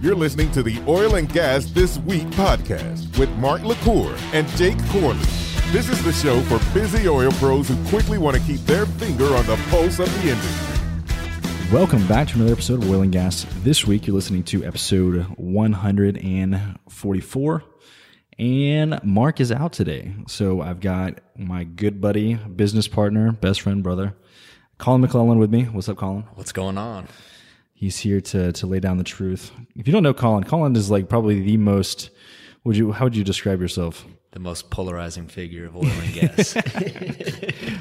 You're listening to the Oil and Gas This Week podcast with Mark LaCour and Jake Corley. This is the show for busy oil pros who quickly want to keep their finger on the pulse of the industry. Welcome back to another episode of Oil and Gas. This week, you're listening to episode 144. And Mark is out today. So I've got my good buddy, business partner, best friend, brother, Colin McClellan with me. What's up, Colin? What's going on? He's here to to lay down the truth. If you don't know Colin, Colin is like probably the most. Would you? How would you describe yourself? The most polarizing figure of oil and gas.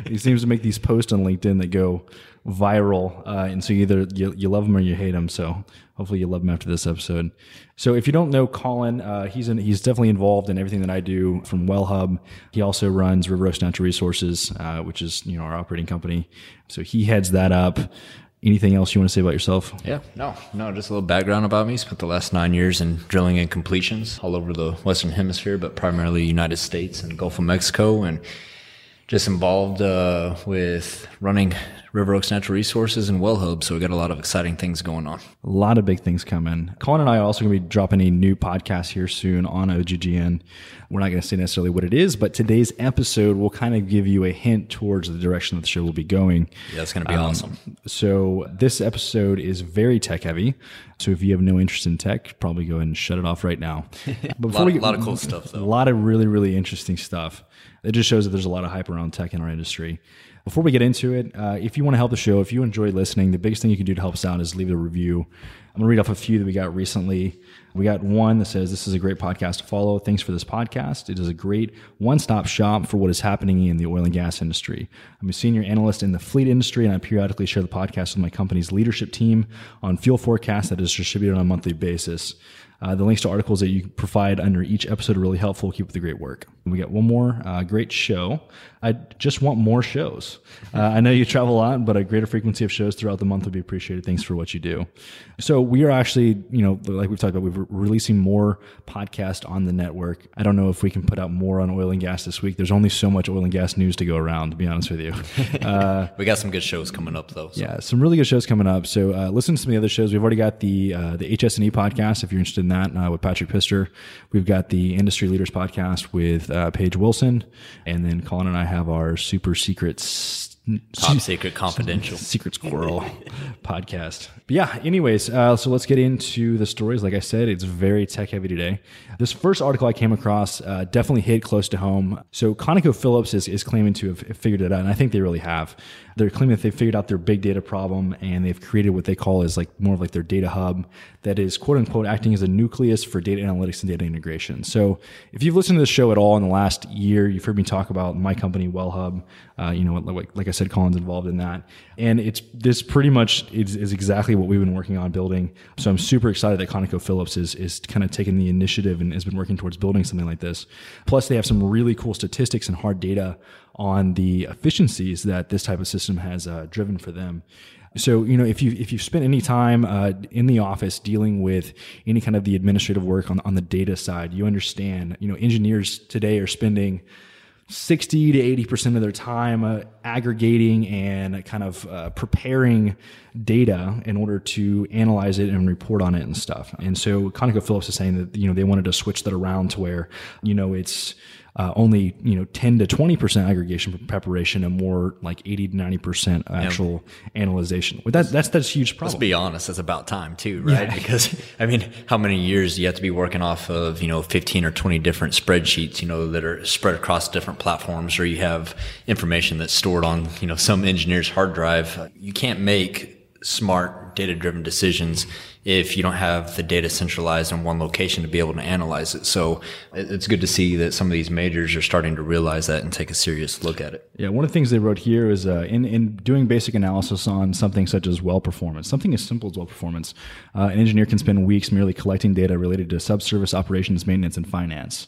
he seems to make these posts on LinkedIn that go viral, uh, and so either you, you love him or you hate him. So hopefully you love him after this episode. So if you don't know Colin, uh, he's in, he's definitely involved in everything that I do from Well Hub. He also runs River Oaks Natural Resources, uh, which is you know our operating company. So he heads that up. Anything else you want to say about yourself? Yeah, no, no, just a little background about me. Spent the last nine years in drilling and completions all over the Western Hemisphere, but primarily United States and Gulf of Mexico, and just involved uh, with running River Oaks Natural Resources and Well Hub. So we got a lot of exciting things going on. A lot of big things coming. Colin and I are also going to be dropping a new podcast here soon on OGGN. We're not going to say necessarily what it is, but today's episode will kind of give you a hint towards the direction that the show will be going. Yeah, it's going to be um, awesome. So this episode is very tech heavy. So if you have no interest in tech, probably go ahead and shut it off right now. But a lot, get, a lot of cool stuff, though. A lot of really, really interesting stuff. It just shows that there's a lot of hype around tech in our industry. Before we get into it, uh, if you want to help the show, if you enjoy listening, the biggest thing you can do to help us out is leave a review. I'm going to read off a few that we got recently. We got one that says, This is a great podcast to follow. Thanks for this podcast. It is a great one stop shop for what is happening in the oil and gas industry. I'm a senior analyst in the fleet industry, and I periodically share the podcast with my company's leadership team on fuel forecasts that is distributed on a monthly basis. Uh, the links to articles that you provide under each episode are really helpful. Keep up the great work. We got one more uh, great show. I just want more shows. Uh, I know you travel a lot, but a greater frequency of shows throughout the month would be appreciated. Thanks for what you do. So we are actually, you know, like we've talked about, we're releasing more podcasts on the network. I don't know if we can put out more on oil and gas this week. There's only so much oil and gas news to go around, to be honest with you. Uh, we got some good shows coming up, though. So. Yeah, some really good shows coming up. So uh, listen to some of the other shows. We've already got the uh, the HS&E podcast if you're interested in that uh, with Patrick Pister. We've got the Industry Leaders podcast with uh, Paige Wilson, and then Colin and I have our super secret, top secret confidential. secret squirrel podcast. But yeah anyways uh, so let's get into the stories. Like i said it's very tech heavy today. This first article i came across uh, definitely hit close to home. So conocophillips is, is claiming to have figured it out and i think they really have they're claiming that they figured out their big data problem and they've created what they call is like more of like their data hub that is quote unquote acting as a nucleus for data analytics and data integration. So if you've listened to the show at all in the last year, you've heard me talk about my company, WellHub. Uh, you know, like, like I said, Colin's involved in that, and it's this pretty much is, is, exactly what we've been working on building. So I'm super excited that ConocoPhillips is is kind of taking the initiative and has been working towards building something like this. Plus, they have some really cool statistics and hard data on the efficiencies that this type of system has uh, driven for them. So you know if you if you've spent any time uh, in the office dealing with any kind of the administrative work on on the data side, you understand. You know engineers today are spending 60 to 80 percent of their time uh, aggregating and kind of uh, preparing data in order to analyze it and report on it and stuff. And so ConocoPhillips is saying that you know they wanted to switch that around to where you know it's uh, only you know 10 to 20 percent aggregation preparation and more like 80 to 90 percent actual yeah. analyzation. Well, that, that's that's a huge problem. Let's be honest, it's about time too, right? Yeah. because I mean, how many years do you have to be working off of you know 15 or 20 different spreadsheets, you know, that are spread across different platforms, or you have information that's stored on you know some engineer's hard drive. You can't make smart data driven decisions if you don't have the data centralized in one location to be able to analyze it. So it's good to see that some of these majors are starting to realize that and take a serious look at it. Yeah, one of the things they wrote here is uh, in, in doing basic analysis on something such as well performance, something as simple as well performance, uh, an engineer can spend weeks merely collecting data related to subsurface operations, maintenance, and finance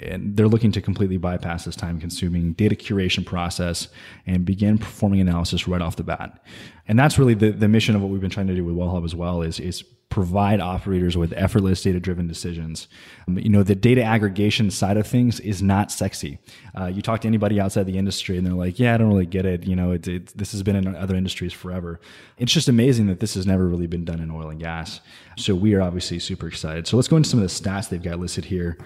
and they're looking to completely bypass this time consuming data curation process and begin performing analysis right off the bat. And that's really the, the mission of what we've been trying to do with WellHub as well is, is provide operators with effortless data driven decisions. Um, you know, the data aggregation side of things is not sexy. Uh, you talk to anybody outside the industry and they're like, yeah, I don't really get it. You know, it, it, this has been in other industries forever. It's just amazing that this has never really been done in oil and gas. So we are obviously super excited. So let's go into some of the stats they've got listed here.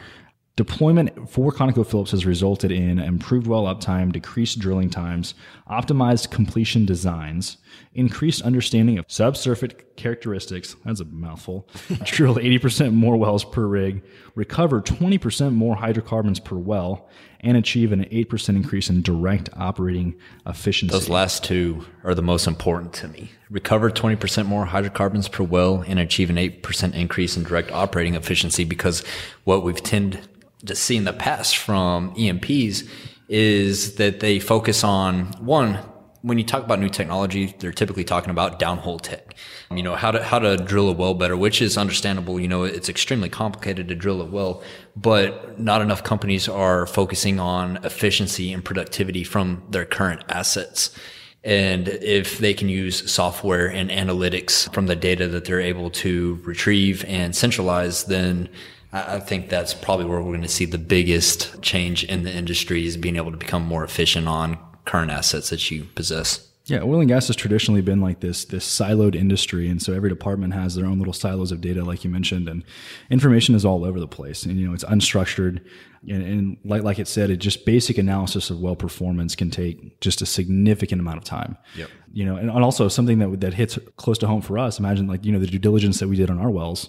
Deployment for ConocoPhillips has resulted in improved well uptime, decreased drilling times, optimized completion designs, increased understanding of subsurface characteristics. That's a mouthful. Drill 80% more wells per rig, recover 20% more hydrocarbons per well, and achieve an 8% increase in direct operating efficiency. Those last two are the most important to me. Recover 20% more hydrocarbons per well and achieve an 8% increase in direct operating efficiency because what we've tended to see in the past from E&Ps is that they focus on one, when you talk about new technology, they're typically talking about downhole tech. You know, how to, how to drill a well better, which is understandable. You know, it's extremely complicated to drill a well, but not enough companies are focusing on efficiency and productivity from their current assets. And if they can use software and analytics from the data that they're able to retrieve and centralize, then I think that's probably where we're going to see the biggest change in the industry is being able to become more efficient on current assets that you possess. Yeah, oil and gas has traditionally been like this this siloed industry, and so every department has their own little silos of data, like you mentioned, and information is all over the place. And you know, it's unstructured, and, and like like it said, it just basic analysis of well performance can take just a significant amount of time. Yep. You know, and also something that that hits close to home for us. Imagine like you know the due diligence that we did on our wells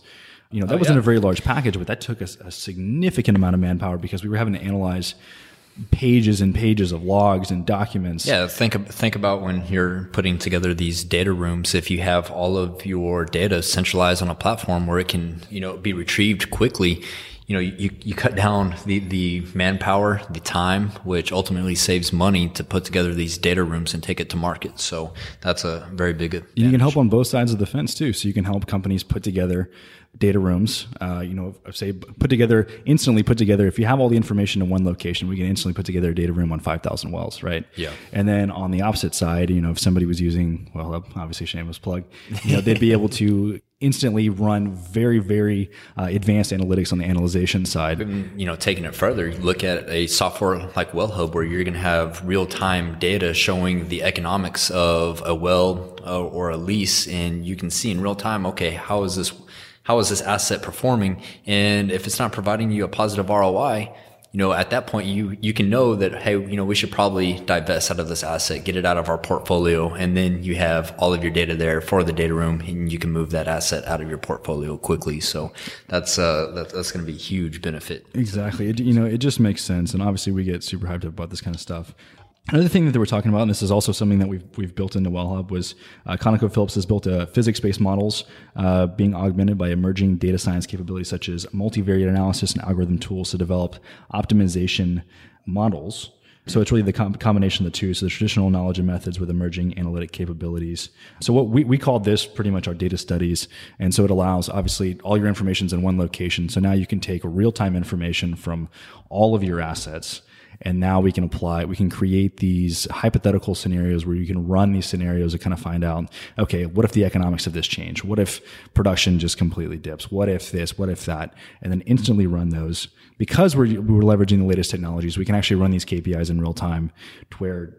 you know, that oh, wasn't yeah. a very large package, but that took us a significant amount of manpower because we were having to analyze pages and pages of logs and documents. Yeah, think think about when you're putting together these data rooms. If you have all of your data centralized on a platform where it can, you know, be retrieved quickly, you know, you, you cut down the, the manpower, the time, which ultimately saves money to put together these data rooms and take it to market. So that's a very big. Advantage. You can help on both sides of the fence too. So you can help companies put together data rooms. Uh, you know, say put together instantly put together. If you have all the information in one location, we can instantly put together a data room on five thousand wells, right? Yeah. And then on the opposite side, you know, if somebody was using, well, obviously shameless plug, you know, they'd be able to instantly run very very uh, advanced analytics on the analyzation side. You know, taking it further, look at a software like WellHub where you're going to have real time data showing the economics of a well uh, or a lease, and you can see in real time, okay, how is this how is this asset performing? And if it's not providing you a positive ROI, you know, at that point, you, you can know that, hey, you know, we should probably divest out of this asset, get it out of our portfolio. And then you have all of your data there for the data room and you can move that asset out of your portfolio quickly. So that's, uh, that, that's going to be a huge benefit. Exactly. It, you know, it just makes sense. And obviously we get super hyped up about this kind of stuff. Another thing that they were talking about, and this is also something that we've, we've built into WellHub, was uh, ConocoPhillips has built a physics-based models uh, being augmented by emerging data science capabilities such as multivariate analysis and algorithm tools to develop optimization models. So it's really the com- combination of the two. So the traditional knowledge and methods with emerging analytic capabilities. So what we, we call this pretty much our data studies. And so it allows obviously all your information's in one location. So now you can take real-time information from all of your assets and now we can apply, we can create these hypothetical scenarios where you can run these scenarios to kind of find out, okay, what if the economics of this change? What if production just completely dips? What if this? What if that? And then instantly run those. Because we're, we're leveraging the latest technologies, we can actually run these KPIs in real time to where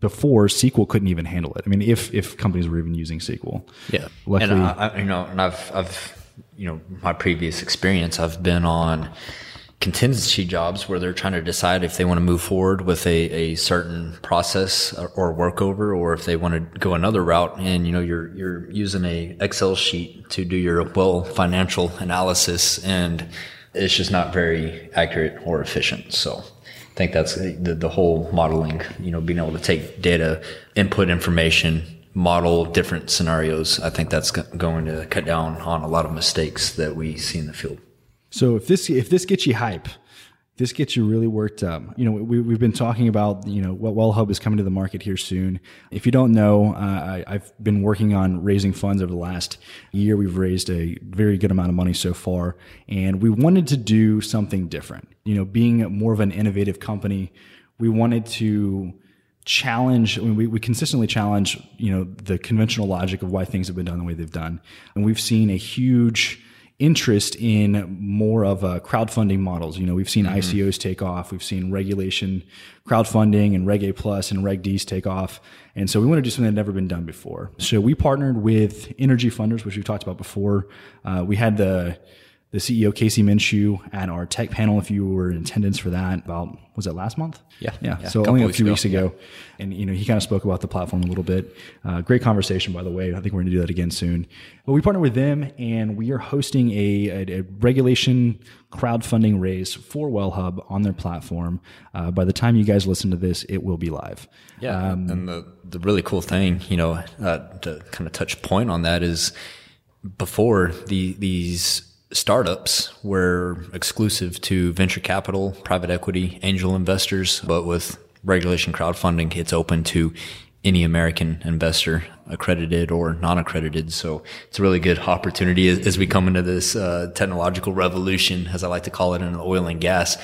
before SQL couldn't even handle it. I mean, if, if companies were even using SQL. Yeah. Luckily, and I, you know, and I've, I've, you know, my previous experience, I've been on, contingency jobs where they're trying to decide if they want to move forward with a, a certain process or, or workover or if they want to go another route and you know you're you're using a excel sheet to do your well financial analysis and it's just not very accurate or efficient so I think that's the, the whole modeling, you know, being able to take data, input information, model different scenarios. I think that's going to cut down on a lot of mistakes that we see in the field. So if this if this gets you hype, this gets you really worked up. You know, we, we've been talking about, you know, what WellHub is coming to the market here soon. If you don't know, uh, I, I've been working on raising funds over the last year. We've raised a very good amount of money so far, and we wanted to do something different. You know, being more of an innovative company, we wanted to challenge I mean, we, we consistently challenge you know the conventional logic of why things have been done the way they've done and we've seen a huge interest in more of uh, crowdfunding models. You know, we've seen mm-hmm. ICOs take off, we've seen regulation, crowdfunding, and Reg A Plus and Reg Ds take off, and so we want to do something that never been done before. So we partnered with Energy Funders, which we've talked about before. Uh, we had the the CEO Casey Minshew at our tech panel. If you were in attendance for that, about was it last month? Yeah, yeah. yeah so only a few ago. weeks ago, yeah. and you know he kind of spoke about the platform a little bit. Uh, great conversation, by the way. I think we're going to do that again soon. But we partner with them, and we are hosting a, a, a regulation crowdfunding raise for WellHub on their platform. Uh, by the time you guys listen to this, it will be live. Yeah, um, and the the really cool thing, you know, uh, to kind of touch point on that is before the these startups were exclusive to venture capital, private equity, angel investors, but with regulation crowdfunding, it's open to any American investor, accredited or non-accredited. So it's a really good opportunity as, as we come into this uh, technological revolution, as I like to call it, in oil and gas.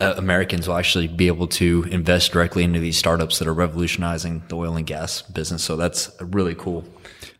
Uh, Americans will actually be able to invest directly into these startups that are revolutionizing the oil and gas business. So that's a really cool.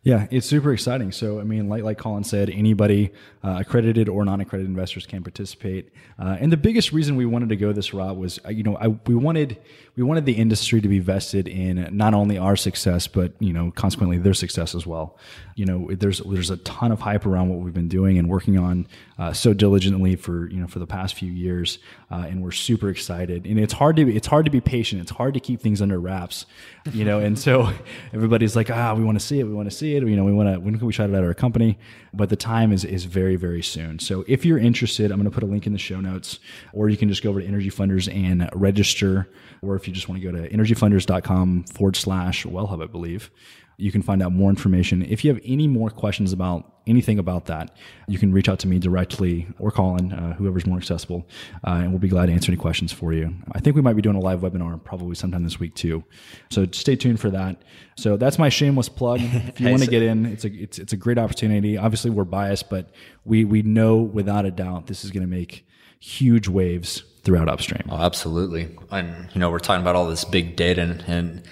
Yeah, it's super exciting. So, I mean, like like Colin said, anybody uh, accredited or non-accredited investors can participate. Uh, and the biggest reason we wanted to go this route was, uh, you know, I, we wanted we wanted the industry to be vested in not only our success, but you know, consequently their success as well. You know, there's there's a ton of hype around what we've been doing and working on uh, so diligently for you know for the past few years, uh, and we're super excited. And it's hard to it's hard to be patient. It's hard to keep things under wraps, you know. and so everybody's like, ah, we want to see it, we want to see it. You know, we want to when can we shout it at our company? But the time is is very very, soon. So if you're interested, I'm going to put a link in the show notes, or you can just go over to Energy Funders and register. Or if you just want to go to energyfunders.com forward slash wellhub, I believe, you can find out more information. If you have any more questions about anything about that, you can reach out to me directly or Colin, uh, whoever's more accessible, uh, and we'll be glad to answer any questions for you. I think we might be doing a live webinar probably sometime this week too, so stay tuned for that. So that's my shameless plug. If you want to get in, it's a it's it's a great opportunity. Obviously, we're biased, but we we know without a doubt this is going to make huge waves throughout upstream. Oh, absolutely. And you know, we're talking about all this big data and, and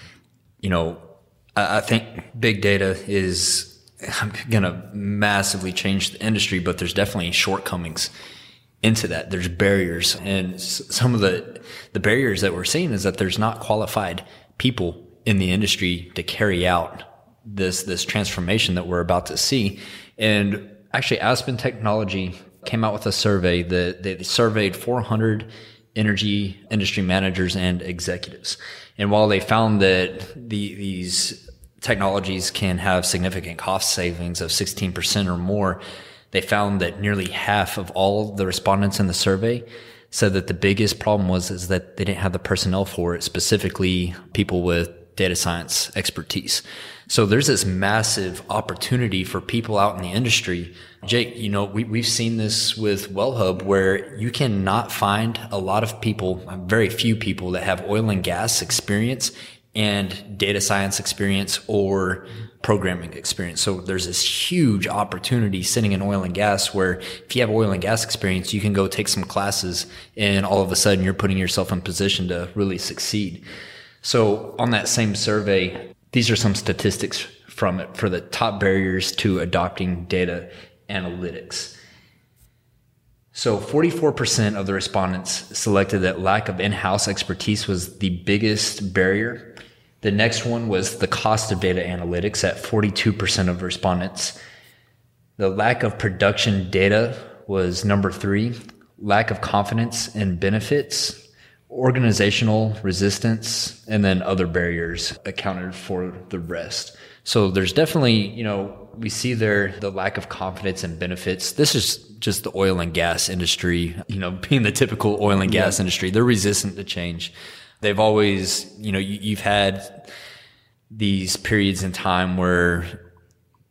you know I think big data is going to massively change the industry, but there's definitely shortcomings into that. There's barriers, and some of the the barriers that we're seeing is that there's not qualified people in the industry to carry out this this transformation that we're about to see. And actually, Aspen Technology came out with a survey that they surveyed 400 energy industry managers and executives. And while they found that the, these technologies can have significant cost savings of 16% or more, they found that nearly half of all the respondents in the survey said that the biggest problem was is that they didn't have the personnel for it, specifically people with data science expertise. So there's this massive opportunity for people out in the industry. Jake, you know, we, we've seen this with WellHub where you cannot find a lot of people, very few people that have oil and gas experience and data science experience or programming experience. So there's this huge opportunity sitting in oil and gas where if you have oil and gas experience, you can go take some classes and all of a sudden you're putting yourself in position to really succeed. So on that same survey, these are some statistics from it for the top barriers to adopting data analytics. So 44% of the respondents selected that lack of in-house expertise was the biggest barrier. The next one was the cost of data analytics at 42% of respondents. The lack of production data was number three. Lack of confidence in benefits organizational resistance and then other barriers accounted for the rest. So there's definitely, you know, we see there the lack of confidence and benefits. This is just the oil and gas industry, you know, being the typical oil and gas yeah. industry. They're resistant to change. They've always, you know, you, you've had these periods in time where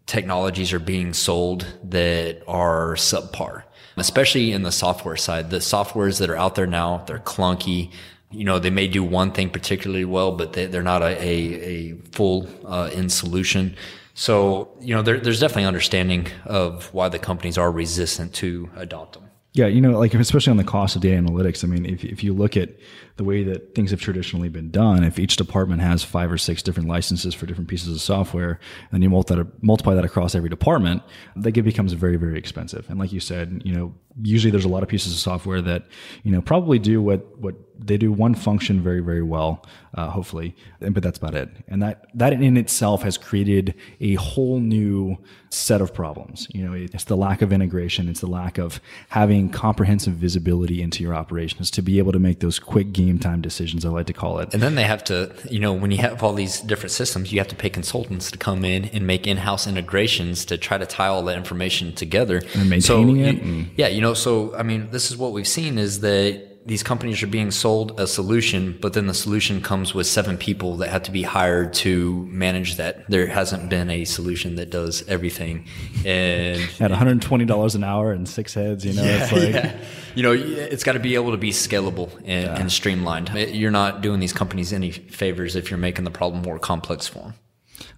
technologies are being sold that are subpar, especially in the software side. The softwares that are out there now, they're clunky. You know, they may do one thing particularly well, but they, are not a, a, a full uh, in solution. So, you know, there, there's definitely understanding of why the companies are resistant to adopt them. Yeah, you know, like especially on the cost of data analytics. I mean, if, if you look at the way that things have traditionally been done, if each department has five or six different licenses for different pieces of software, and you multiply that, across every department, that becomes very, very expensive. And like you said, you know, usually there's a lot of pieces of software that, you know, probably do what, what they do one function very, very well, uh, hopefully, but that's about it. And that, that in itself has created a whole new set of problems. You know, it's the lack of integration. It's the lack of having comprehensive visibility into your operations to be able to make those quick game time decisions. I like to call it. And then they have to, you know, when you have all these different systems, you have to pay consultants to come in and make in-house integrations to try to tie all that information together and maintaining so, it. You, yeah, you know, so I mean, this is what we've seen is that these companies are being sold a solution, but then the solution comes with seven people that have to be hired to manage that. There hasn't been a solution that does everything. And at $120 an hour and six heads, you know, yeah, it's like, yeah. you know, it's got to be able to be scalable and, yeah. and streamlined. You're not doing these companies any favors if you're making the problem more complex for them.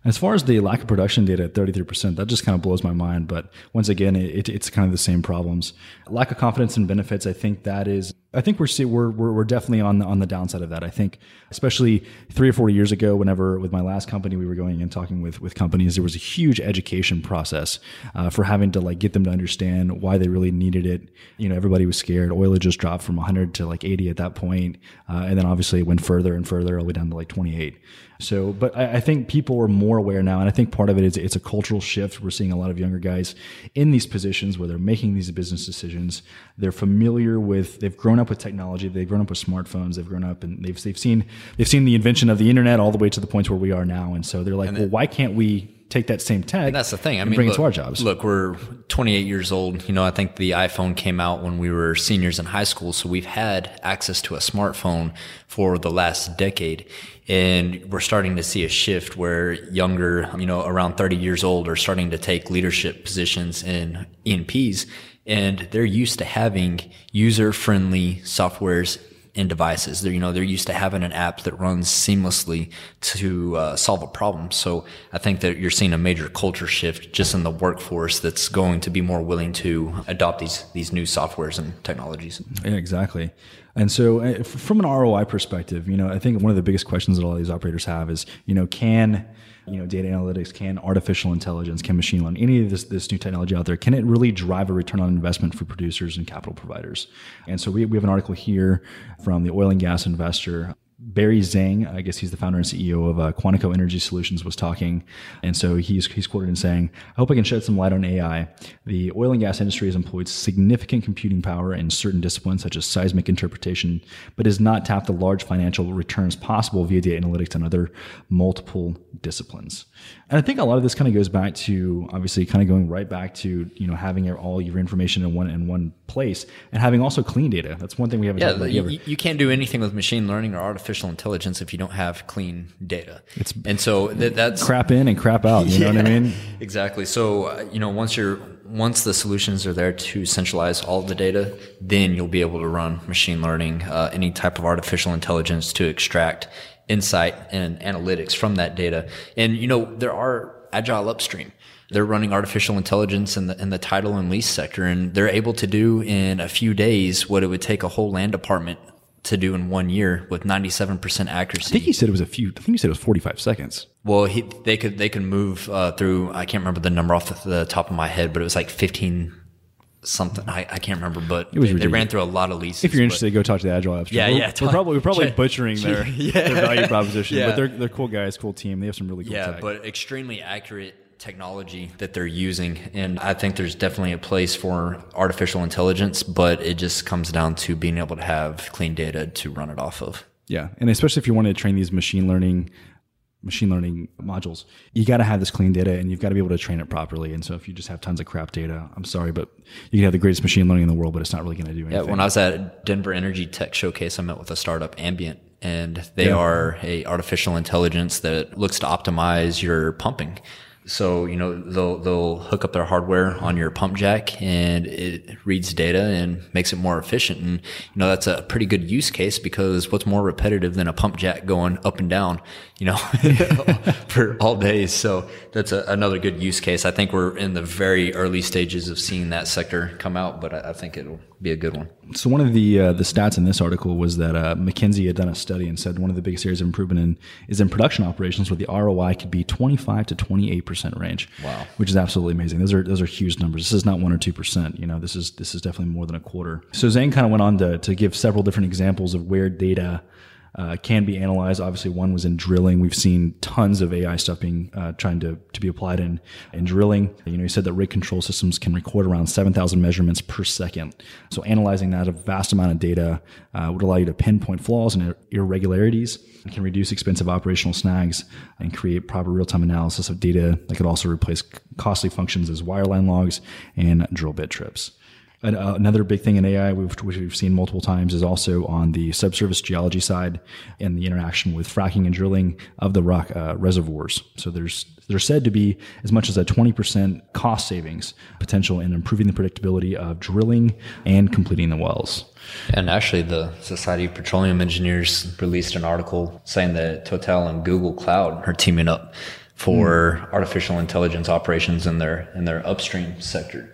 As far as the lack of production data at 33%, that just kind of blows my mind. But once again, it, it's kind of the same problems. Lack of confidence in benefits, I think that is, I think we're, we're, we're, we're definitely on the, on the downside of that. I think, especially three or four years ago, whenever with my last company, we were going and talking with, with companies, there was a huge education process uh, for having to like get them to understand why they really needed it. You know, everybody was scared. Oil had just dropped from 100 to like 80 at that point, uh, and then obviously it went further and further, all the way down to like 28. So, but I, I, think people are more aware now, and I think part of it is it's a cultural shift. We're seeing a lot of younger guys in these positions where they're making these business decisions. They're familiar with, they've grown up with technology, they've grown up with smartphones, they've grown up and they've they've seen they've seen the invention of the internet all the way to the point where we are now, and so they're like, well, why can't we take that same tech. And that's the thing. I mean, bring look, it to our jobs. Look, we're 28 years old. You know, I think the iPhone came out when we were seniors in high school, so we've had access to a smartphone for the last decade. And we're starting to see a shift where younger, you know, around 30 years old are starting to take leadership positions in E&Ps and they're used to having user friendly softwares and devices. They're, you know, they're used to having an app that runs seamlessly to uh, solve a problem. So I think that you're seeing a major culture shift just in the workforce that's going to be more willing to adopt these, these new softwares and technologies. Yeah, exactly. And so, uh, from an ROI perspective, you know, I think one of the biggest questions that all these operators have is, you know, can you know, data analytics, can artificial intelligence, can machine learning, any of this this new technology out there, can it really drive a return on investment for producers and capital providers? And so we, we have an article here from the oil and gas investor Barry Zhang, I guess he's the founder and CEO of uh, Quantico Energy Solutions, was talking, and so he's he's quoted in saying, "I hope I can shed some light on AI. The oil and gas industry has employed significant computing power in certain disciplines such as seismic interpretation, but has not tapped the large financial returns possible via data analytics and other multiple disciplines." And I think a lot of this kind of goes back to obviously kind of going right back to you know having all your information in one in one place and having also clean data. That's one thing we haven't yeah, talked about. You, you can't do anything with machine learning or artificial intelligence if you don't have clean data. It's and so th- that's crap in and crap out. You yeah, know what I mean? Exactly. So uh, you know once you're once the solutions are there to centralize all the data, then you'll be able to run machine learning, uh, any type of artificial intelligence to extract insight and analytics from that data. And, you know, there are agile upstream. They're running artificial intelligence in the, in the title and lease sector, and they're able to do in a few days what it would take a whole land department to do in one year with 97% accuracy. I think he said it was a few, I think he said it was 45 seconds. Well, he, they could, they could move uh, through, I can't remember the number off the top of my head, but it was like 15 something. I, I can't remember, but it was they, they, ran through a lot of leases. If you're interested, go talk to the Agile Apps. Yeah, we're, yeah. We're probably we're probably butchering their, yeah. their value proposition, yeah. but they're they're cool guys, cool team. They have some really cool. Yeah, tech. but extremely accurate technology that they're using, and I think there's definitely a place for artificial intelligence, but it just comes down to being able to have clean data to run it off of. Yeah, and especially if you want to train these machine learning machine learning modules, you got to have this clean data and you've got to be able to train it properly. And so if you just have tons of crap data, I'm sorry, but you can have the greatest machine learning in the world, but it's not really going to do anything. Yeah, when I was at Denver Energy Tech Showcase, I met with a startup, Ambyint, and they yeah. are a artificial intelligence that looks to optimize your pumping. So you know they'll they'll hook up their hardware on your pump jack and it reads data and makes it more efficient. And you know that's a pretty good use case because what's more repetitive than a pump jack going up and down, you know, for all days. So that's a, another good use case. I think we're in the very early stages of seeing that sector come out, but I, I think it'll be a good one. So one of the uh, the stats in this article was that uh, McKinsey had done a study and said one of the biggest areas of improvement in is in production operations where the ROI could be 25 to 28 percent range. Wow, which is absolutely amazing. Those are those are huge numbers. This is not one or two percent. You know, this is this is definitely more than a quarter. So Zhang kind of went on to to give several different examples of where data uh, can be analyzed. Obviously, one was in drilling. We've seen tons of AI stuff being uh, trying to, to be applied in in drilling. You know, he said that rig control systems can record around seven thousand measurements per second. So analyzing that a vast amount of data uh, would allow you to pinpoint flaws and irregularities. and can reduce expensive operational snags and create proper real time analysis of data that could also replace costly functions as wireline logs and drill bit trips. Uh, another big thing in AI, which we've seen multiple times, is also on the subsurface geology side and the interaction with fracking and drilling of the rock uh, reservoirs. So there's there's said to be as much as a 20% cost savings potential in improving the predictability of drilling and completing the wells. And actually, the Society of Petroleum Engineers released an article saying that Total and Google Cloud are teaming up for mm. artificial intelligence operations in their in their upstream sector.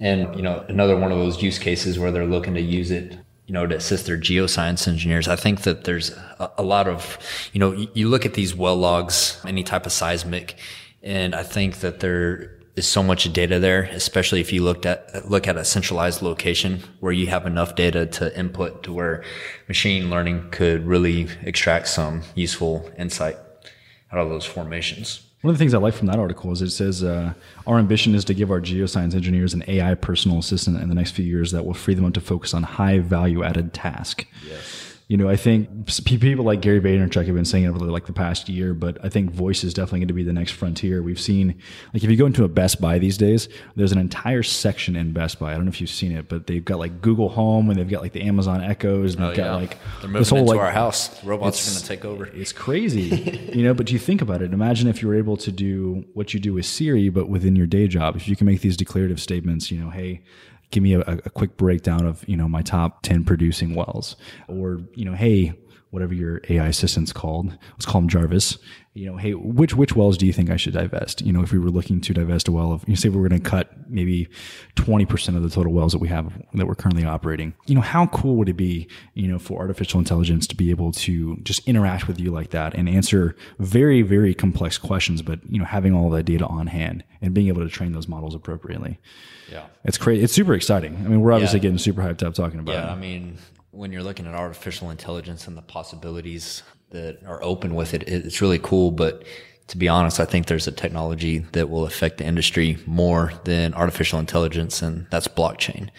And, you know, another one of those use cases where they're looking to use it, you know, to assist their geoscience engineers. I think that there's a, a lot of, you know, you, you look at these well logs, any type of seismic, and I think that there is so much data there, especially if you looked at look at a centralized location where you have enough data to input to where machine learning could really extract some useful insight out of those formations. One of the things I like from that article is it says uh, our ambition is to give our geoscience engineers an AI personal assistant in the next few years that will free them up to focus on high value added tasks. Yes you know, I think people like Gary Vaynerchuk have been saying it over like the past year, but I think voice is definitely going to be the next frontier. We've seen, like, if you go into a Best Buy these days, there's an entire section in Best Buy. I don't know if you've seen it, but they've got like Google Home and they've got like the Amazon Echoes. And oh, they've got yeah. like they're moving this whole, into like, our house. Robots are going to take over. It's crazy, you know. But you think about it. Imagine if you were able to do what you do with Siri, but within your day job. If you can make these declarative statements, you know, hey give me a, a, quick breakdown of you know my top 10 producing wells or you know hey whatever your AI assistant's called. Let's call him Jarvis. You know, hey, which which wells do you think I should divest? You know, if we were looking to divest a well of, you say we are going to cut maybe twenty percent of the total wells that we have that we're currently operating. You know, how cool would it be, you know, for artificial intelligence to be able to just interact with you like that and answer very very complex questions, but you know, having all that data on hand and being able to train those models appropriately. Yeah, it's crazy. It's super exciting. I mean, we're obviously yeah. getting super hyped up talking about yeah, it. Yeah, I mean, when you're looking at artificial intelligence and the possibilities that are open with it, it's really cool. But to be honest, I think there's a technology that will affect the industry more than artificial intelligence, and that's blockchain.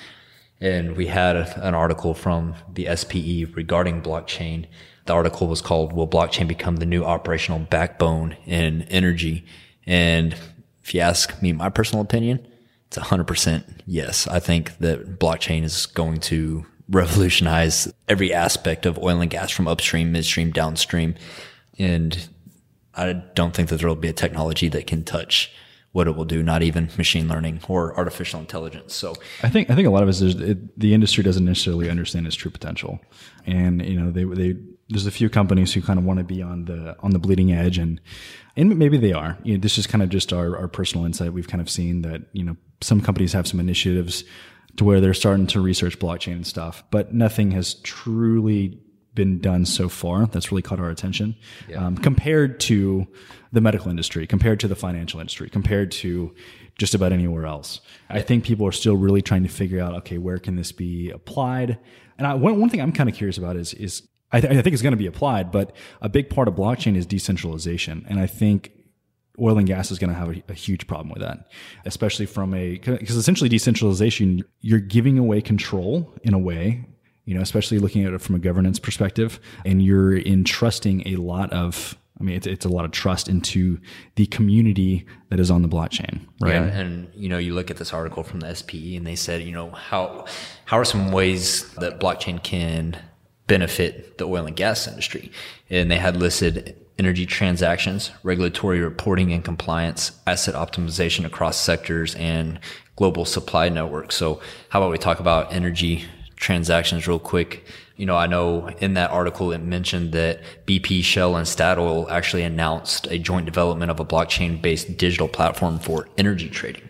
And we had a, an article from the SPE regarding blockchain. The article was called Will Blockchain Become the New Operational Backbone in Energy? And if you ask me my personal opinion, it's 100% yes. I think that blockchain is going to revolutionize every aspect of oil and gas from upstream, midstream, downstream. And I don't think that there will be a technology that can touch what it will do, not even machine learning or artificial intelligence. So I think I think a lot of is it, the industry doesn't necessarily understand its true potential, and you know they they there's a few companies who kind of want to be on the on the bleeding edge, and and maybe they are. You know, this is kind of just our our personal insight. We've kind of seen that you know some companies have some initiatives to where they're starting to research blockchain and stuff, but nothing has truly been done so far that's really caught our attention yeah. um, compared to the medical industry, compared to the financial industry, compared to just about anywhere else. Yeah. I think people are still really trying to figure out, okay, where can this be applied? And I, one, one thing I'm kind of curious about is, is I, th- I think it's going to be applied, but a big part of blockchain is decentralization. And I think oil and gas is going to have a, a, huge problem with that, especially from a because essentially decentralization, you're giving away control in a way, you know, especially looking at it from a governance perspective, and you're entrusting a lot of. I mean, it's, it's a lot of trust into the community that is on the blockchain, right? Yeah, and you know, you look at this article from the SPE, and they said, you know, how how are some ways that blockchain can benefit the oil and gas industry? And they had listed energy transactions, regulatory reporting and compliance, asset optimization across sectors, and global supply networks. So, how about we talk about energy transactions real quick? You know, I know in that article it mentioned that BP, Shell, and Statoil actually announced a joint development of a blockchain based digital platform for energy trading.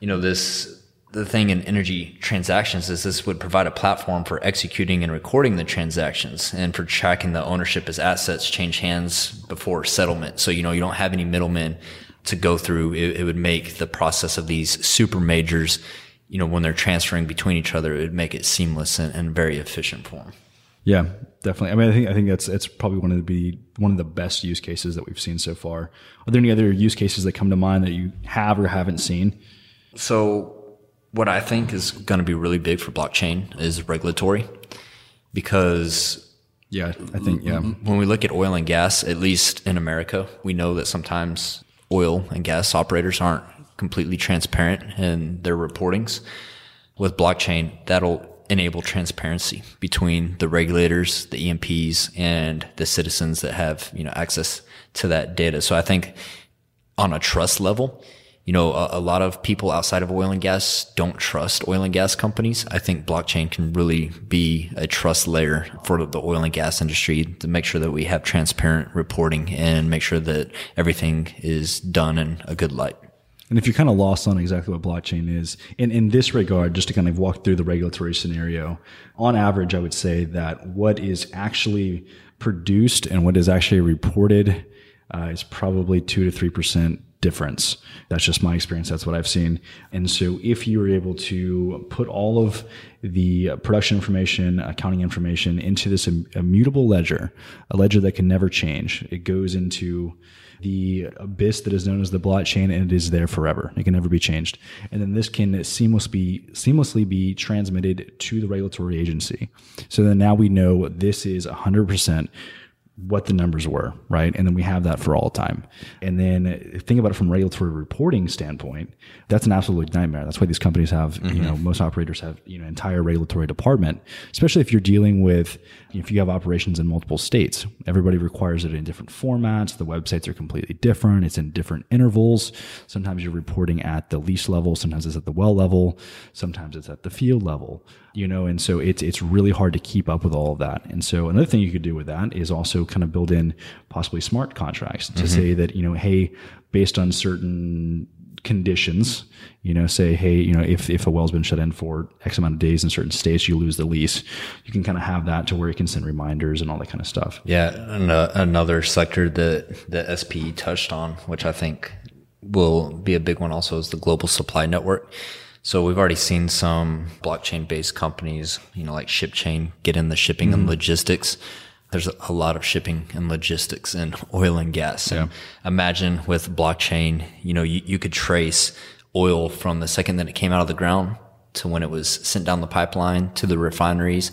You know, this the thing in energy transactions is this would provide a platform for executing and recording the transactions and for tracking the ownership as assets change hands before settlement. So, you know, you don't have any middlemen to go through. It, it would make the process of these super majors, you know, when they're transferring between each other, it would make it seamless and, and very efficient for them. Yeah, definitely. I mean, I think I think that's it's probably one of the be one of the best use cases that we've seen so far. Are there any other use cases that come to mind that you have or haven't seen? So what I think is going to be really big for blockchain is regulatory because yeah, I think yeah. When we look at oil and gas, at least in America, we know that sometimes oil and gas operators aren't completely transparent in their reportings. With blockchain, that'll enable transparency between the regulators, the E&Ps, and the citizens that have you know access to that data. So I think on a trust level, you know, a, a, lot of people outside of oil and gas don't trust oil and gas companies. I think blockchain can really be a trust layer for the oil and gas industry to make sure that we have transparent reporting and make sure that everything is done in a good light. And if you're kind of lost on exactly what blockchain is, in, in this regard, just to kind of walk through the regulatory scenario, on average, I would say that what is actually produced and what is actually reported uh, is probably two to three percent difference. That's just my experience. That's what I've seen. And so if you were able to put all of the production information, accounting information into this immutable ledger, a ledger that can never change, it goes into the abyss that is known as the blockchain and it is there forever. It can never be changed. And then this can seamlessly be, seamlessly be transmitted to the regulatory agency. So then now we know this is 100% what the numbers were, right? And then we have that for all time. And then think about it from regulatory reporting standpoint, that's an absolute nightmare. That's why these companies have, mm-hmm. you know, most operators have, you know, entire regulatory department, especially if you're dealing with, if you have operations in multiple states, everybody requires it in different formats. The websites are completely different. It's in different intervals. Sometimes you're reporting at the lease level. Sometimes it's at the well level. Sometimes it's at the field level you know, and so it's it's really hard to keep up with all of that. And so another thing you could do with that is also kind of build in possibly smart contracts to mm-hmm. say that you know, hey, based on certain conditions, you know, say, hey, you know, if, if a well's been shut in for X amount of days in certain states, you lose the lease. You can kind of have that to where you can send reminders and all that kind of stuff. Yeah. And uh, another sector that the SPE touched on, which I think will be a big one also is the global supply network. So we've already seen some blockchain based companies, you know, like ShipChain get in the shipping mm-hmm. and logistics. There's a lot of shipping and logistics and oil and gas. Yeah. And imagine with blockchain, you know, you, you could trace oil from the second that it came out of the ground to when it was sent down the pipeline to the refineries,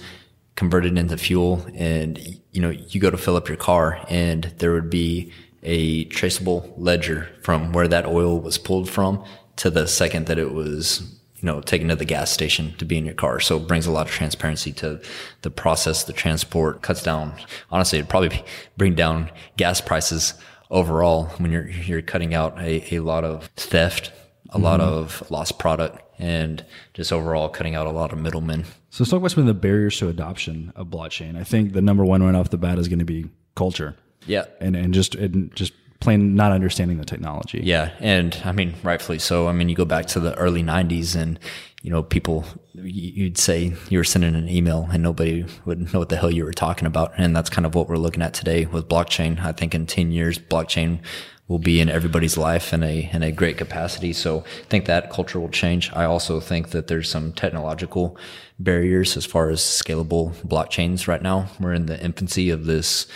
converted into fuel. And, you know, you go to fill up your car and there would be a traceable ledger from where that oil was pulled from to the second that it was you know, taken to the gas station to be in your car. So it brings a lot of transparency to the process, the transport, cuts down. Honestly, it'd probably bring down gas prices overall when you're you're cutting out a, a lot of theft, a mm-hmm. lot of lost product, and just overall cutting out a lot of middlemen. So let's talk about some of the barriers to adoption of blockchain. I think the number one right off the bat is going to be culture. Yeah, and and just and just plain not understanding the technology. Yeah, and I mean, rightfully so. I mean, you go back to the early '90s, and you know, people you'd say you were sending an email, and nobody would know what the hell you were talking about. And that's kind of what we're looking at today with blockchain. I think in 10 years, blockchain will be in everybody's life in a in a great capacity. So I think that culture will change. I also think that there's some technological barriers as far as scalable blockchains right now. We're in the infancy of this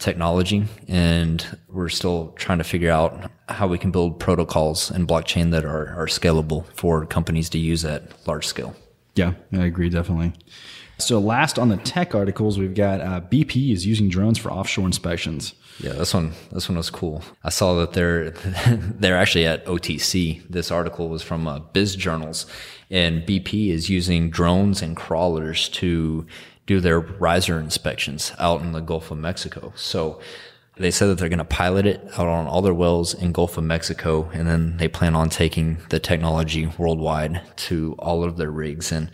technology and we're still trying to figure out how we can build protocols and blockchain that are, are scalable for companies to use at large scale. Yeah, I agree, definitely. So, last on the tech articles, we've got uh, BP is using drones for offshore inspections. Yeah, this one this one was cool. I saw that they're they're actually at OTC. This article was from uh, Biz Journals, and BP is using drones and crawlers to do their riser inspections out in the Gulf of Mexico. So They said that they're going to pilot it out on all their wells in Gulf of Mexico, and then they plan on taking the technology worldwide to all of their rigs. And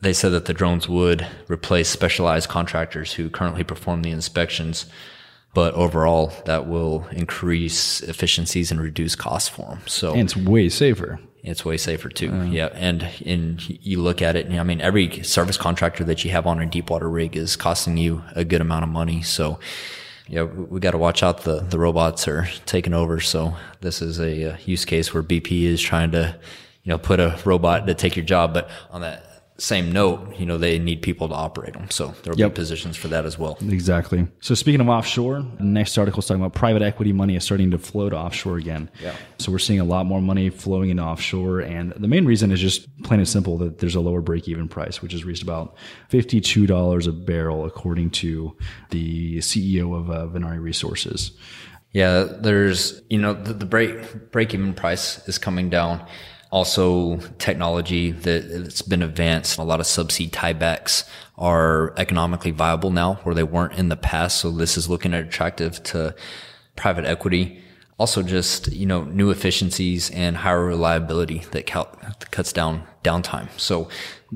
they said that the drones would replace specialized contractors who currently perform the inspections, but overall that will increase efficiencies and reduce costs for them. So And it's way safer. It's way safer too. yeah. And, and you look at it, and I mean, every service contractor that you have on a deep water rig is costing you a good amount of money. So, yeah, we, we got to watch out. The, the robots are taking over. So this is a, uh use case where BP is trying to, you know, put a robot to take your job. But on that same note, you know, they need people to operate them. So there'll Yep. be positions for that as well. Exactly. So speaking of offshore, the next article is talking about private equity money is starting to flow to offshore again. Yeah. So we're seeing a lot more money flowing into offshore, and the main reason is just plain and simple that there's a lower break-even price, which has reached about fifty-two dollars a barrel, according to the CEO of uh, Venari Resources. Yeah, there's you know the, the break break even price is coming down. Also, technology that it's been advanced. A lot of subsea tiebacks are economically viable now, where they weren't in the past. So this is looking at attractive to private equity. Also, just you know new efficiencies and higher reliability that cuts down downtime. So,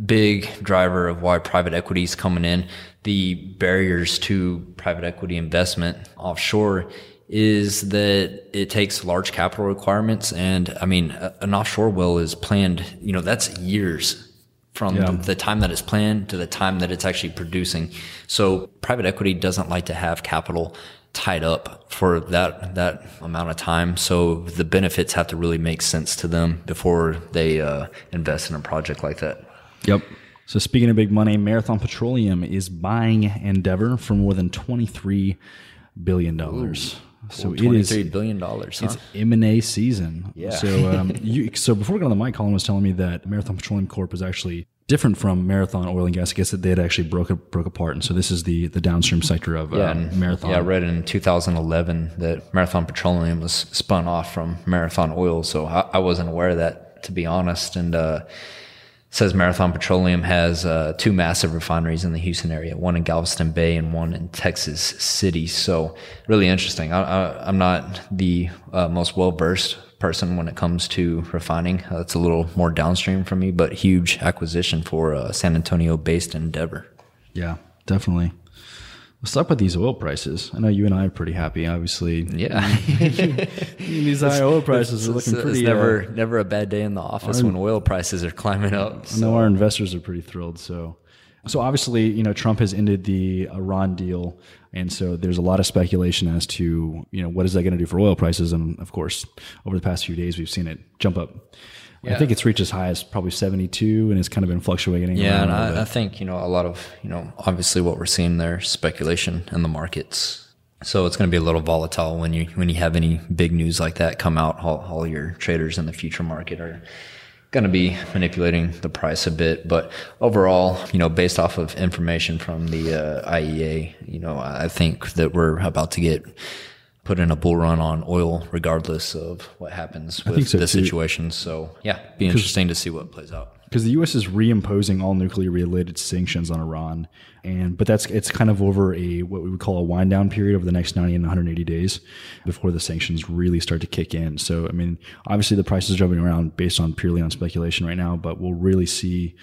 big driver of why private equity is coming in. The barriers to private equity investment offshore is that it takes large capital requirements. And I mean, a- an offshore well is planned, you know, that's years from Yeah. the, time that it's planned to the time that it's actually producing. So private equity doesn't like to have capital tied up for that, that amount of time. So the benefits have to really make sense to them before they uh, invest in a project like that. Yep. So speaking of big money, Marathon Petroleum is buying Andeavor for more than twenty-three billion dollars. So it is $23 billion, huh? It's M&A season. Yeah. So, um, you, so before we got on the mic, Colin was telling me that Marathon Petroleum Corp is actually different from Marathon Oil and Gas. I guess that they had actually broke broke apart, and so this is the the downstream sector of Yeah, um, and- Marathon. Yeah, I read in 2011 that Marathon Petroleum was spun off from Marathon Oil, so I, I wasn't aware of that to be honest. And uh, says Marathon Petroleum has uh, two massive refineries in the Houston area, one in Galveston Bay and one in Texas City. So really interesting. I, I'm not the uh, most well versed person when it comes to refining. Uh, it's a little more downstream for me, but huge acquisition for uh, San Antonio based Andeavor. Yeah, definitely. What's up with these oil prices? I know you and I are pretty happy. Obviously, Yeah. these high oil prices are looking it's pretty. uh, never never a bad day in the office when oil prices are climbing up. I know our investors are pretty thrilled. So, so obviously, you know, Trump has ended the Iran deal, and so there's a lot of speculation as to you know what is that going to do for oil prices. And of course, over the past few days, we've seen it jump up. I think it's reached as high as probably 72, and it's kind of been fluctuating. Yeah, and I, I think you know a lot of you know obviously what we're seeing there speculation in the markets. So it's going to be a little volatile when you when you have any big news like that come out. All, all your traders in the future market are going to be manipulating the price a bit, but overall, you know, based off of information from the uh, IEA, you know, I think that we're about to get put in a bull run on oil, regardless of what happens with so the too. situation. So yeah, be interesting to see what plays out. because the U.S. is reimposing all nuclear-related sanctions on Iran, and but that's it's kind of over a what we would call a wind down period over the next 90 and 180 days before the sanctions really start to kick in. So I mean, obviously the price is jumping around based on purely on speculation right now, but we'll really see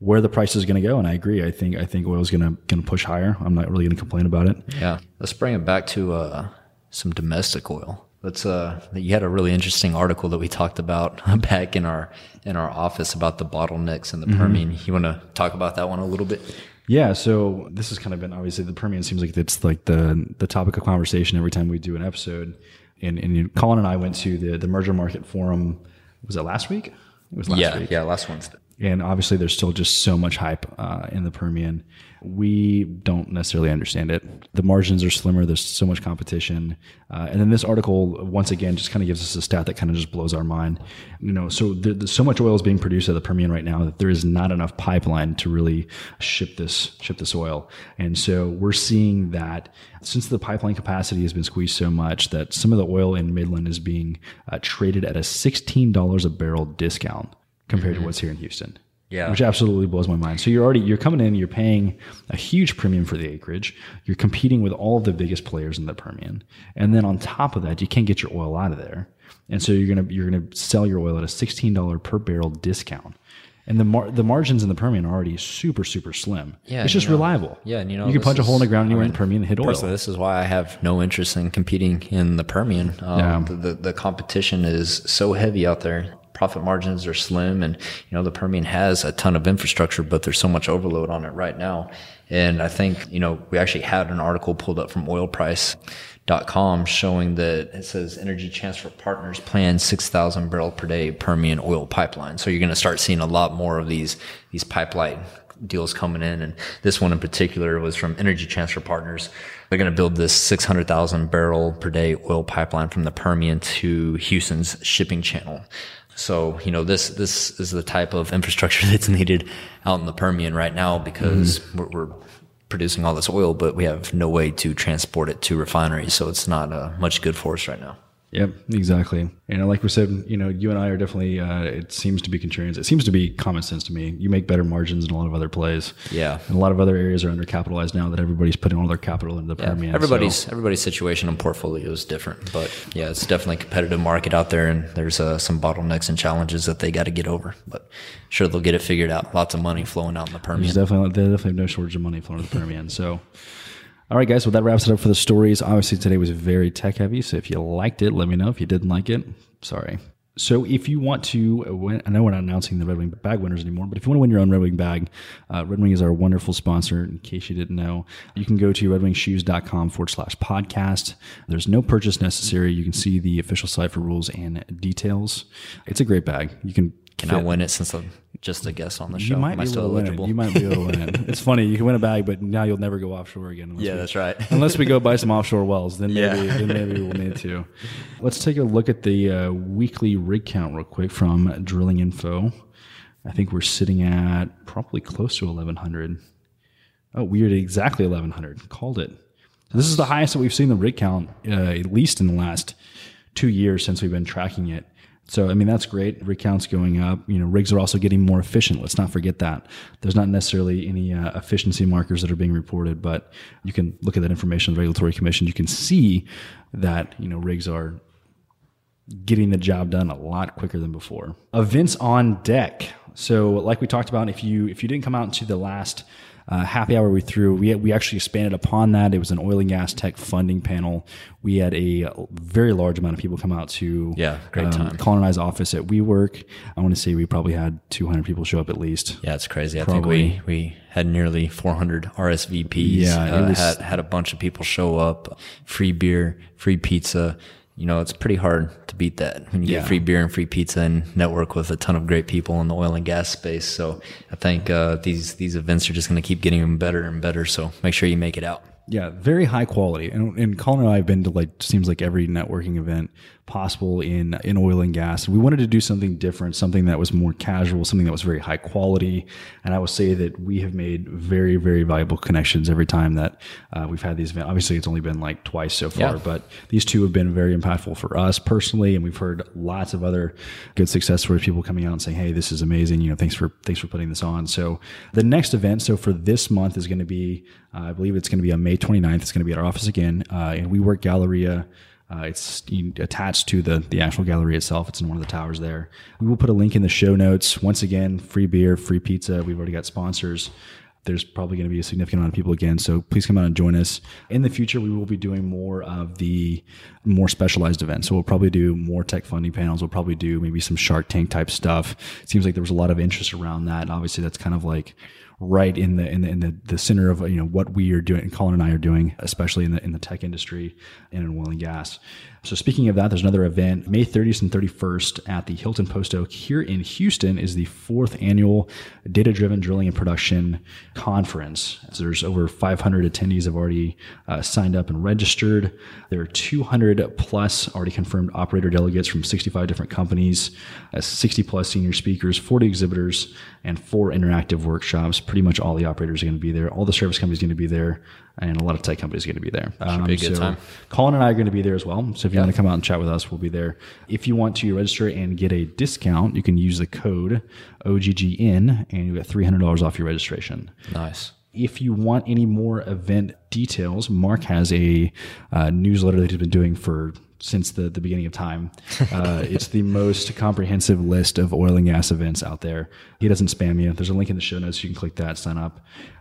where the price is going to go. And I agree. I think I think oil is going to going to push higher. I'm not really going to complain about it. Yeah. Let's bring it back to uh, some domestic oil. Let's uh you had a really interesting article that we talked about back in our in our office about the bottlenecks in the Permian. You want to talk about that one a little bit? Yeah, so this has kind of been obviously the Permian seems like it's like the the topic of conversation every time we do an episode. And and Colin and I went to the the merger market forum. Was it last week? It was last yeah, week. yeah, last Wednesday. And obviously, there's still just so much hype uh, in the Permian. We don't necessarily understand it. The margins are slimmer. There's so much competition. Uh, and then this article, once again, just kind of gives us a stat that kind of just blows our mind. You know, so there, there's so much oil is being produced at the Permian right now that there is not enough pipeline to really ship this ship this oil. And so we're seeing that since the pipeline capacity has been squeezed so much that some of the oil in Midland is being uh, traded at a $16 a barrel discount compared to what's here in Houston. Yeah. Which absolutely blows my mind. So you're already you're coming in, you're paying a huge premium for the acreage. You're competing with all of the biggest players in the Permian. And then on top of that, you can't get your oil out of there. And so you're gonna you're gonna sell your oil at a $16 per barrel discount. And the mar- the margins in the Permian are already super super slim. Yeah, it's just you know, reliable. yeah, and you know, you can punch a hole in the ground I anywhere in mean, the Permian and hit oil. This is why I have no interest in competing in the Permian. Um, Yeah. the, the, the competition is so heavy out there. Profit margins are slim, and you know the Permian has a ton of infrastructure, but there's so much overload on it right now. And I think you know we actually had an article pulled up from OilPrice.com showing that it says Energy Transfer Partners plan 6,000 barrel per day Permian oil pipeline. So you're going to start seeing a lot more of these these pipeline deals coming in. And this one in particular was from Energy Transfer Partners. They're going to build this 600,000 barrel per day oil pipeline from the Permian to Houston's shipping channel. So, you know, this, this is the type of infrastructure that's needed out in the Permian right now because we're, we're producing all this oil, but we have no way to transport it to refineries. So it's not uh, much good for us right now. Yep, exactly. And like we said, you know, you and I are definitely. Uh, it seems to be contrarians. It seems to be common sense to me. You make better margins in a lot of other plays. Yeah. and a lot of other areas are undercapitalized now that everybody's putting all their capital into the Yeah, Permian. everybody's So, everybody's situation and portfolio is different, but yeah, it's definitely a competitive market out there, and there's uh, some bottlenecks and challenges that they got to get over. But sure, they'll get it figured out. Lots of money flowing out in the Permian. there's definitely there's definitely no shortage of money flowing to the Permian. So. All right, guys. Well, that wraps it up for the stories. Obviously, today was very tech heavy. So if you liked it, let me know. If you didn't like it, sorry. So if you want to win, I know we're not announcing the Red Wing bag winners anymore, but if you want to win your own Red Wing bag, uh, Red Wing is our wonderful sponsor. In case you didn't know, you can go to redwingshoes.com forward slash podcast. There's no purchase necessary. You can see the official site for rules and details. It's a great bag. You can Can I win it since I'm just a guest on the show? you might Am be I able still eligible? You might be able to win it. It's funny. You can win a bag, but now you'll never go offshore again. unless Yeah, we- that's right. unless we go buy some offshore wells, then maybe, Yeah. then maybe we'll need to. Let's take a look at the uh, weekly rig count real quick from Drilling Info. I think we're sitting at probably close to 1,100. Oh, we're at exactly 1,100. Called it. This is the highest that we've seen the rig count, uh, at least in the last two years since we've been tracking it. So, I mean, that's great. Rig count's going up. You know, rigs are also getting more efficient. Let's not forget that. There's not necessarily any uh, efficiency markers that are being reported, but you can look at that information on the Regulatory Commission. You can see that, you know, rigs are getting the job done a lot quicker than before. Events on deck. So, like we talked about, if you if you didn't come out to the last uh, happy hour we threw, we we actually expanded upon that. It was an oil and gas tech funding panel. We had a very large amount of people come out to um, Yeah, great time. colonize office at WeWork. I want to say we probably had 200 people show up at least. Yeah, it's crazy. I think we, we had nearly 400 RSVPs. Yeah, uh, was- had had a bunch of people show up. Free beer, free pizza. You know, it's pretty hard to beat that when you Yeah. get free beer and free pizza and network with a ton of great people in the oil and gas space. So I think uh, these these events are just going to keep getting better and better. So make sure you make it out. Yeah, very high quality. And, and Colin and I have been to like seems like every networking event possible in in oil and gas. We wanted to do something different, something that was more casual, something that was very high quality. And I will say that we have made very very valuable connections every time that uh, we've had these events. Obviously, it's only been like twice so far, Yeah. but these two have been very impactful for us personally, and we've heard lots of other good success stories. People coming out and saying, "Hey, this is amazing! You know, thanks for thanks for putting this on." So the next event, so for this month, is going to be, uh, I believe it's going to be on May 29th. It's going to be at our office again, uh, in WeWork Galleria. Uh, it's attached to the the actual gallery itself. It's in one of the towers there. We will put a link in the show notes. Once again, free beer, free pizza. We've already got sponsors there's probably going to be a significant amount of people again. So please come out and join us. In the future, we will be doing more of the more specialized events. So we'll probably do more tech funding panels. We'll probably do maybe some Shark Tank type stuff. It seems like there was a lot of interest around that. And obviously, that's kind of like right in the in the in the, the center of you know what we are doing. Colin and I are doing, especially in the in the tech industry and in oil and gas. So speaking of that, there's another event May 30th and 31st at the Hilton Post Oak here in Houston is the fourth annual Data Driven Drilling and Production Conference. So there's over 500 attendees have already uh, signed up and registered. There are 200 plus already confirmed operator delegates from 65 different companies, uh, 60 plus senior speakers, 40 exhibitors, and four interactive workshops. Pretty much all the operators are going to be there. All the service companies are going to be there, and a lot of tech companies are going to be there. Should be a good so time. Colin and I are going to be there as well. So if you want to come out and chat with us, we'll be there. If you want to register and get a discount, you can use the code OGGN, and you get three hundred dollars off your registration. Nice. If you want any more event details, Mark has a uh, newsletter that he's been doing for since the, the beginning of time. Uh, it's the most comprehensive list of oil and gas events out there. He doesn't spam you. There's a link in the show notes. You can click that, sign up.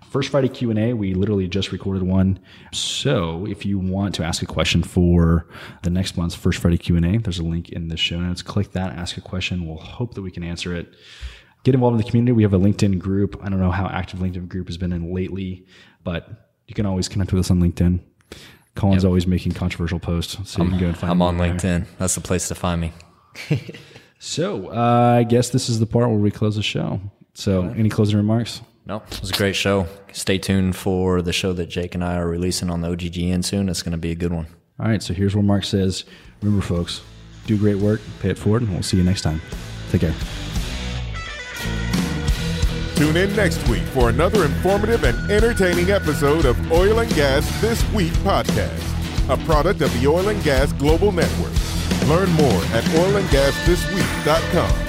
First Friday Q&A, we literally just recorded one. So if you want to ask a question for the next month's First Friday Q&A, there's a link in the show notes. Click that, ask a question. We'll hope that we can answer it get involved in the community. We have a LinkedIn group. I don't know how active LinkedIn group has been in lately, but you can always connect with us on LinkedIn. Colin's always making controversial posts, so you can go and find. I'm on there. LinkedIn. That's the place to find me. So uh, I guess this is the part where we close the show. So any closing remarks? No, it was a great show. Stay tuned for the show that Jake and I are releasing on the OGGN soon. It's going to be a good one. All right. So here's what Mark says, "Remember, folks, do great work, pay it forward, and we'll see you next time. Take care." Tune in next week for another informative and entertaining episode of Oil and Gas This Week podcast, a product of the Oil and Gas Global Network. Learn more at oilandgasthisweek.com.